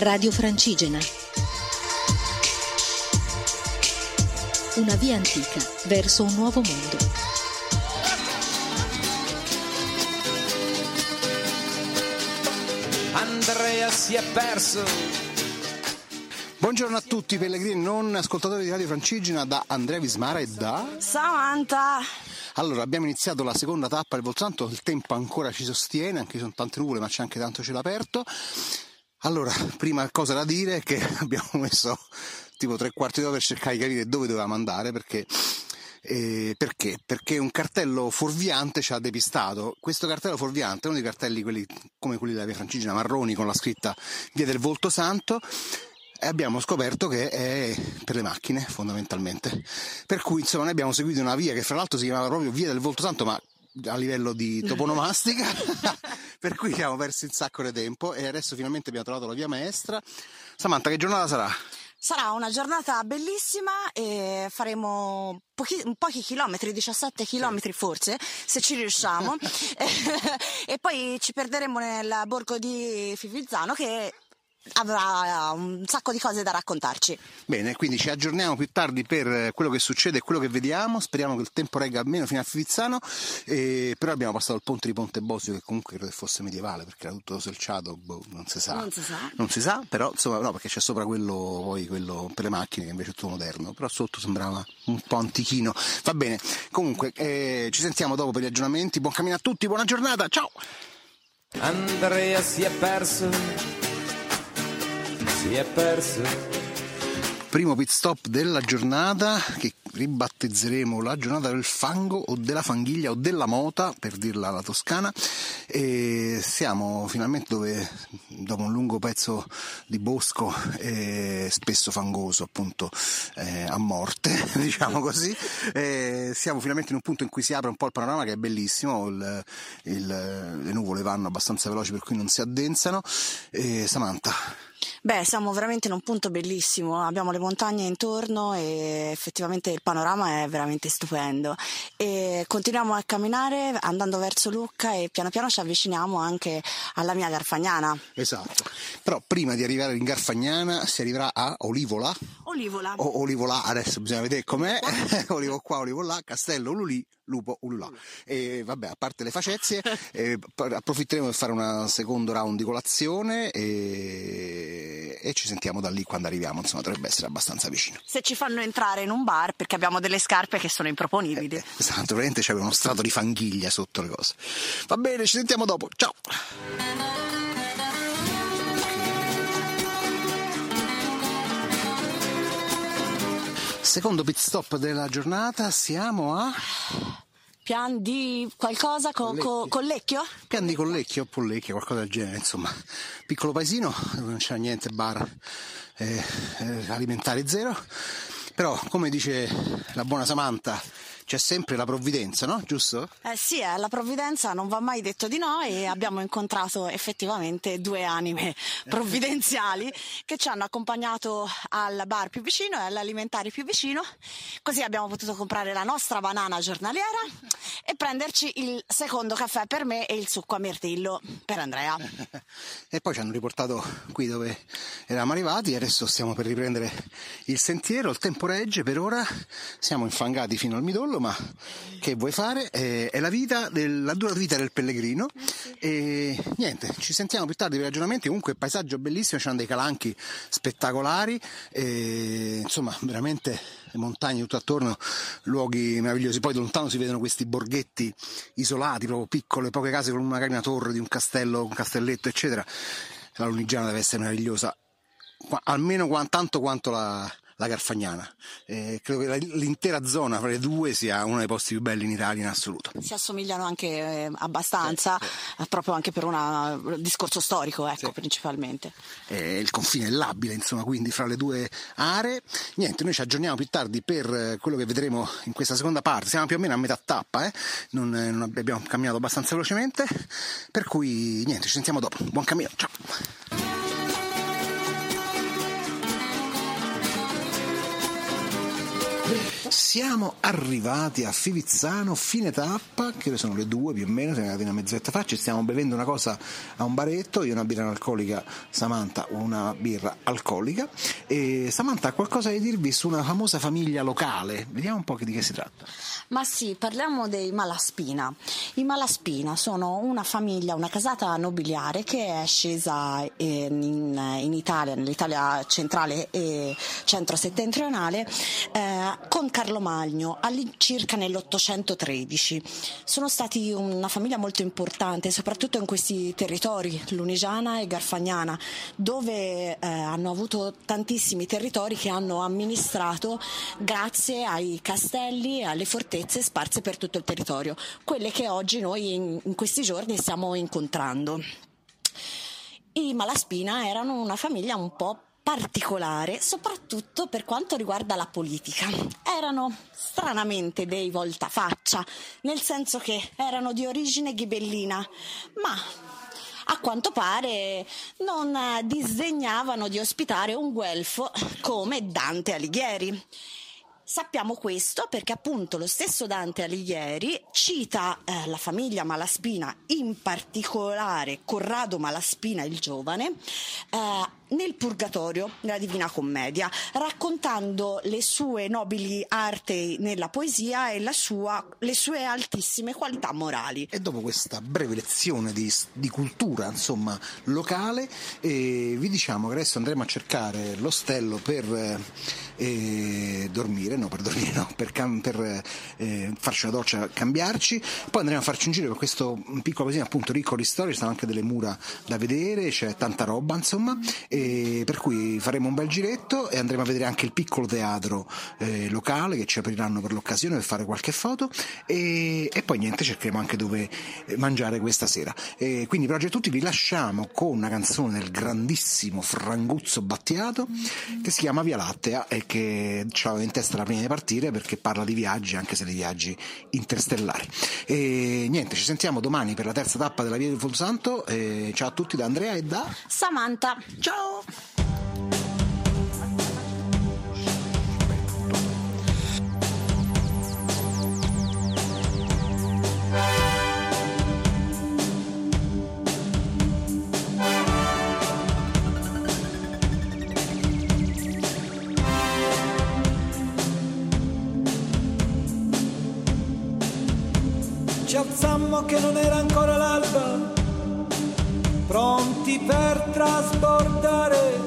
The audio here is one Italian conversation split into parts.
Radio Francigena. Una via antica verso un nuovo mondo. Andrea si è perso. Buongiorno a tutti pellegrini non ascoltatori di Radio Francigena da Andrea Vismara e da... Samantha! Allora, abbiamo iniziato la seconda tappa del Volsanto, il tempo ancora ci sostiene, anche se sono tante nuvole, ma c'è anche tanto cielo aperto. Allora, prima cosa da dire è che abbiamo messo tipo tre quarti d'ora per cercare di capire dove dovevamo andare, perché eh, perché? Perché un cartello fuorviante ci ha depistato. Questo cartello fuorviante è uno dei cartelli quelli, come quelli della via Francigena marroni con la scritta Via del Volto Santo e abbiamo scoperto che è per le macchine fondamentalmente. Per cui insomma noi abbiamo seguito una via che fra l'altro si chiamava proprio Via del Volto Santo, ma a livello di toponomastica, per cui abbiamo perso un sacco di tempo e adesso finalmente abbiamo trovato la via maestra. Samantha, che giornata sarà? Sarà una giornata bellissima e faremo pochi, pochi chilometri, 17 chilometri forse, se ci riusciamo. e poi ci perderemo nel borgo di Fivizzano che avrà un sacco di cose da raccontarci. Bene, quindi ci aggiorniamo più tardi per quello che succede e quello che vediamo. Speriamo che il tempo regga almeno fino a Fivizzano. E... Però abbiamo passato il ponte di Ponte Bosio, che comunque credo che fosse medievale perché era tutto selciato, boh, non si sa. Non si sa. Non si sa, però insomma, no, perché c'è sopra quello, poi quello per le macchine che invece è tutto moderno. Però sotto sembrava un po' antichino. Va bene, comunque eh, ci sentiamo dopo per gli aggiornamenti. Buon cammino a tutti, buona giornata, ciao! Andrea si è perso. Si è perso. Primo pit stop della giornata che ribattezzeremo la giornata del fango o della fanghiglia o della mota per dirla alla toscana. E siamo finalmente dove dopo un lungo pezzo di bosco eh, spesso fangoso appunto eh, a morte diciamo così eh, siamo finalmente in un punto in cui si apre un po' il panorama che è bellissimo. Il, il, le nuvole vanno abbastanza veloci per cui non si addensano. Samantha Beh, siamo veramente in un punto bellissimo, abbiamo le montagne intorno e effettivamente il panorama è veramente stupendo. E continuiamo a camminare andando verso Lucca e piano piano ci avviciniamo anche alla mia Garfagnana. Esatto, però prima di arrivare in Garfagnana si arriverà a Olivola. Olivola. O Olivola, adesso bisogna vedere com'è. Olivo qua, Olivo là, Castello Ululì, Lupo Ululà. E vabbè, a parte le facezie, eh, approfitteremo per fare un secondo round di colazione e, e, ci sentiamo da lì quando arriviamo, insomma dovrebbe essere abbastanza vicino. Se ci fanno entrare in un bar perché abbiamo delle scarpe che sono improponibili. Eh, esatto, veramente c'è uno strato di fanghiglia sotto le cose. Va bene, ci sentiamo dopo, ciao! Secondo pit stop della giornata siamo a... Pian di qualcosa con co, Collecchio? Pian di Collecchio o Pollecchio, qualcosa del genere, insomma. Piccolo paesino dove non c'è niente, bar eh, eh, alimentare zero. Però, come dice la buona Samantha, c'è sempre la provvidenza, no? Giusto? Eh sì, eh, la provvidenza non va mai detto di no e abbiamo incontrato effettivamente due anime provvidenziali che ci hanno accompagnato al bar più vicino e all'alimentare più vicino. Così abbiamo potuto comprare la nostra banana giornaliera e prenderci il secondo caffè per me e il succo a mirtillo per Andrea. e poi ci hanno riportato qui dove eravamo arrivati e adesso stiamo per riprendere il sentiero, il tempo regge per ora, siamo infangati fino al midollo ma che vuoi fare? Eh, è la vita, del, la dura vita del pellegrino. E niente, ci sentiamo più tardi per i ragionamenti. Comunque, paesaggio bellissimo, c'hanno dei calanchi spettacolari. E, insomma, veramente montagne tutto attorno, luoghi meravigliosi. Poi da lontano si vedono questi borghetti isolati, proprio piccole, poche case con magari una torre di un castello, un castelletto, eccetera. La Lunigiana deve essere meravigliosa, almeno tanto quanto la, la Garfagnana. Eh, credo che l'intera zona fra le due sia uno dei posti più belli in Italia in assoluto. Si assomigliano anche eh, abbastanza, sì, sì. proprio anche per un discorso storico, ecco, sì. principalmente. Eh, il confine è labile, insomma, quindi fra le due aree. Niente, noi ci aggiorniamo più tardi per quello che vedremo in questa seconda parte. Siamo più o meno a metà tappa, eh? non, non abbiamo camminato abbastanza velocemente, per cui niente, ci sentiamo dopo. Buon cammino, ciao! Siamo arrivati a Fivizzano, fine tappa, che sono le due più o meno, siamo arrivati una mezz'oretta fa, ci stiamo bevendo una cosa a un baretto, io una birra analcolica, Samantha una birra alcolica. E Samantha ha qualcosa da dirvi su una famosa famiglia locale, vediamo un po' di che si tratta. Ma sì, parliamo dei Malaspina. I Malaspina sono una famiglia, una casata nobiliare che è scesa in, in Italia, nell'Italia centrale e centro-settentrionale, eh, con Carlo Magno all'incirca nell'813. Sono stati una famiglia molto importante, soprattutto in questi territori, Lunigiana e Garfagnana, dove eh, hanno avuto tantissimi territori che hanno amministrato grazie ai castelli e alle fortezze sparse per tutto il territorio, quelle che oggi noi in, in questi giorni stiamo incontrando. I Malaspina erano una famiglia un po' particolare, soprattutto per quanto riguarda la politica. Erano stranamente dei voltafaccia, nel senso che erano di origine ghibellina, ma a quanto pare non disdegnavano di ospitare un guelfo come Dante Alighieri. Sappiamo questo perché appunto lo stesso Dante Alighieri cita eh, la famiglia Malaspina, in particolare Corrado Malaspina il giovane, eh, nel Purgatorio, nella Divina Commedia, raccontando le sue nobili arti nella poesia e sua, le sue altissime qualità morali. E dopo questa breve lezione di, di cultura insomma, locale, eh, vi diciamo che adesso andremo a cercare l'ostello per eh, dormire, no per dormire, no, per, cam- per eh, farci una doccia, cambiarci, poi andremo a farci un giro per questo piccolo paesino appunto ricco di storia, ci sono anche delle mura da vedere, c'è tanta roba insomma. E e per cui faremo un bel giretto e andremo a vedere anche il piccolo teatro eh, locale che ci apriranno per l'occasione per fare qualche foto e, e poi niente cercheremo anche dove eh, mangiare questa sera e quindi per oggi a tutti vi lasciamo con una canzone del grandissimo Franguzzo Battiato che si chiama Via Lattea e che avevo in testa la prima di partire perché parla di viaggi anche se di viaggi interstellari. E niente ci sentiamo domani per la terza tappa della Via del Fulsanto e ciao a tutti da Andrea e da Samantha. Ciao alzammo che non era ancora l'alba pronti per trasbordare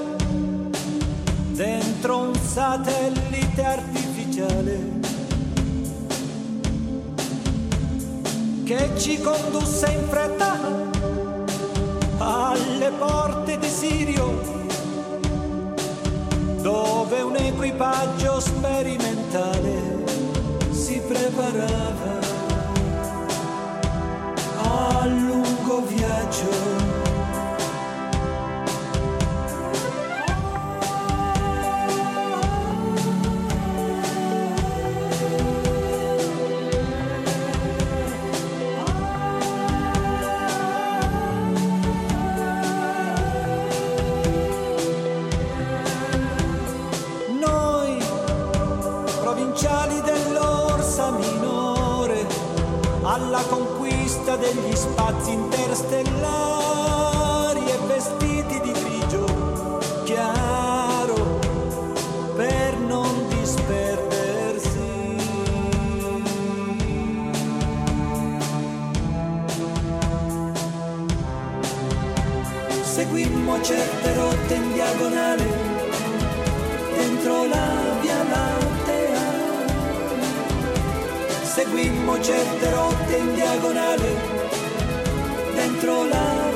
dentro un satellite artificiale che ci condusse in fretta alle porte di Sirio dove un equipaggio sperimentale si preparava conquista degli spazi interstellari e vestiti di grigio chiaro per non disperdersi. Seguimmo certe rotte in diagonale dentro la seguimmo certe rotte in diagonale dentro la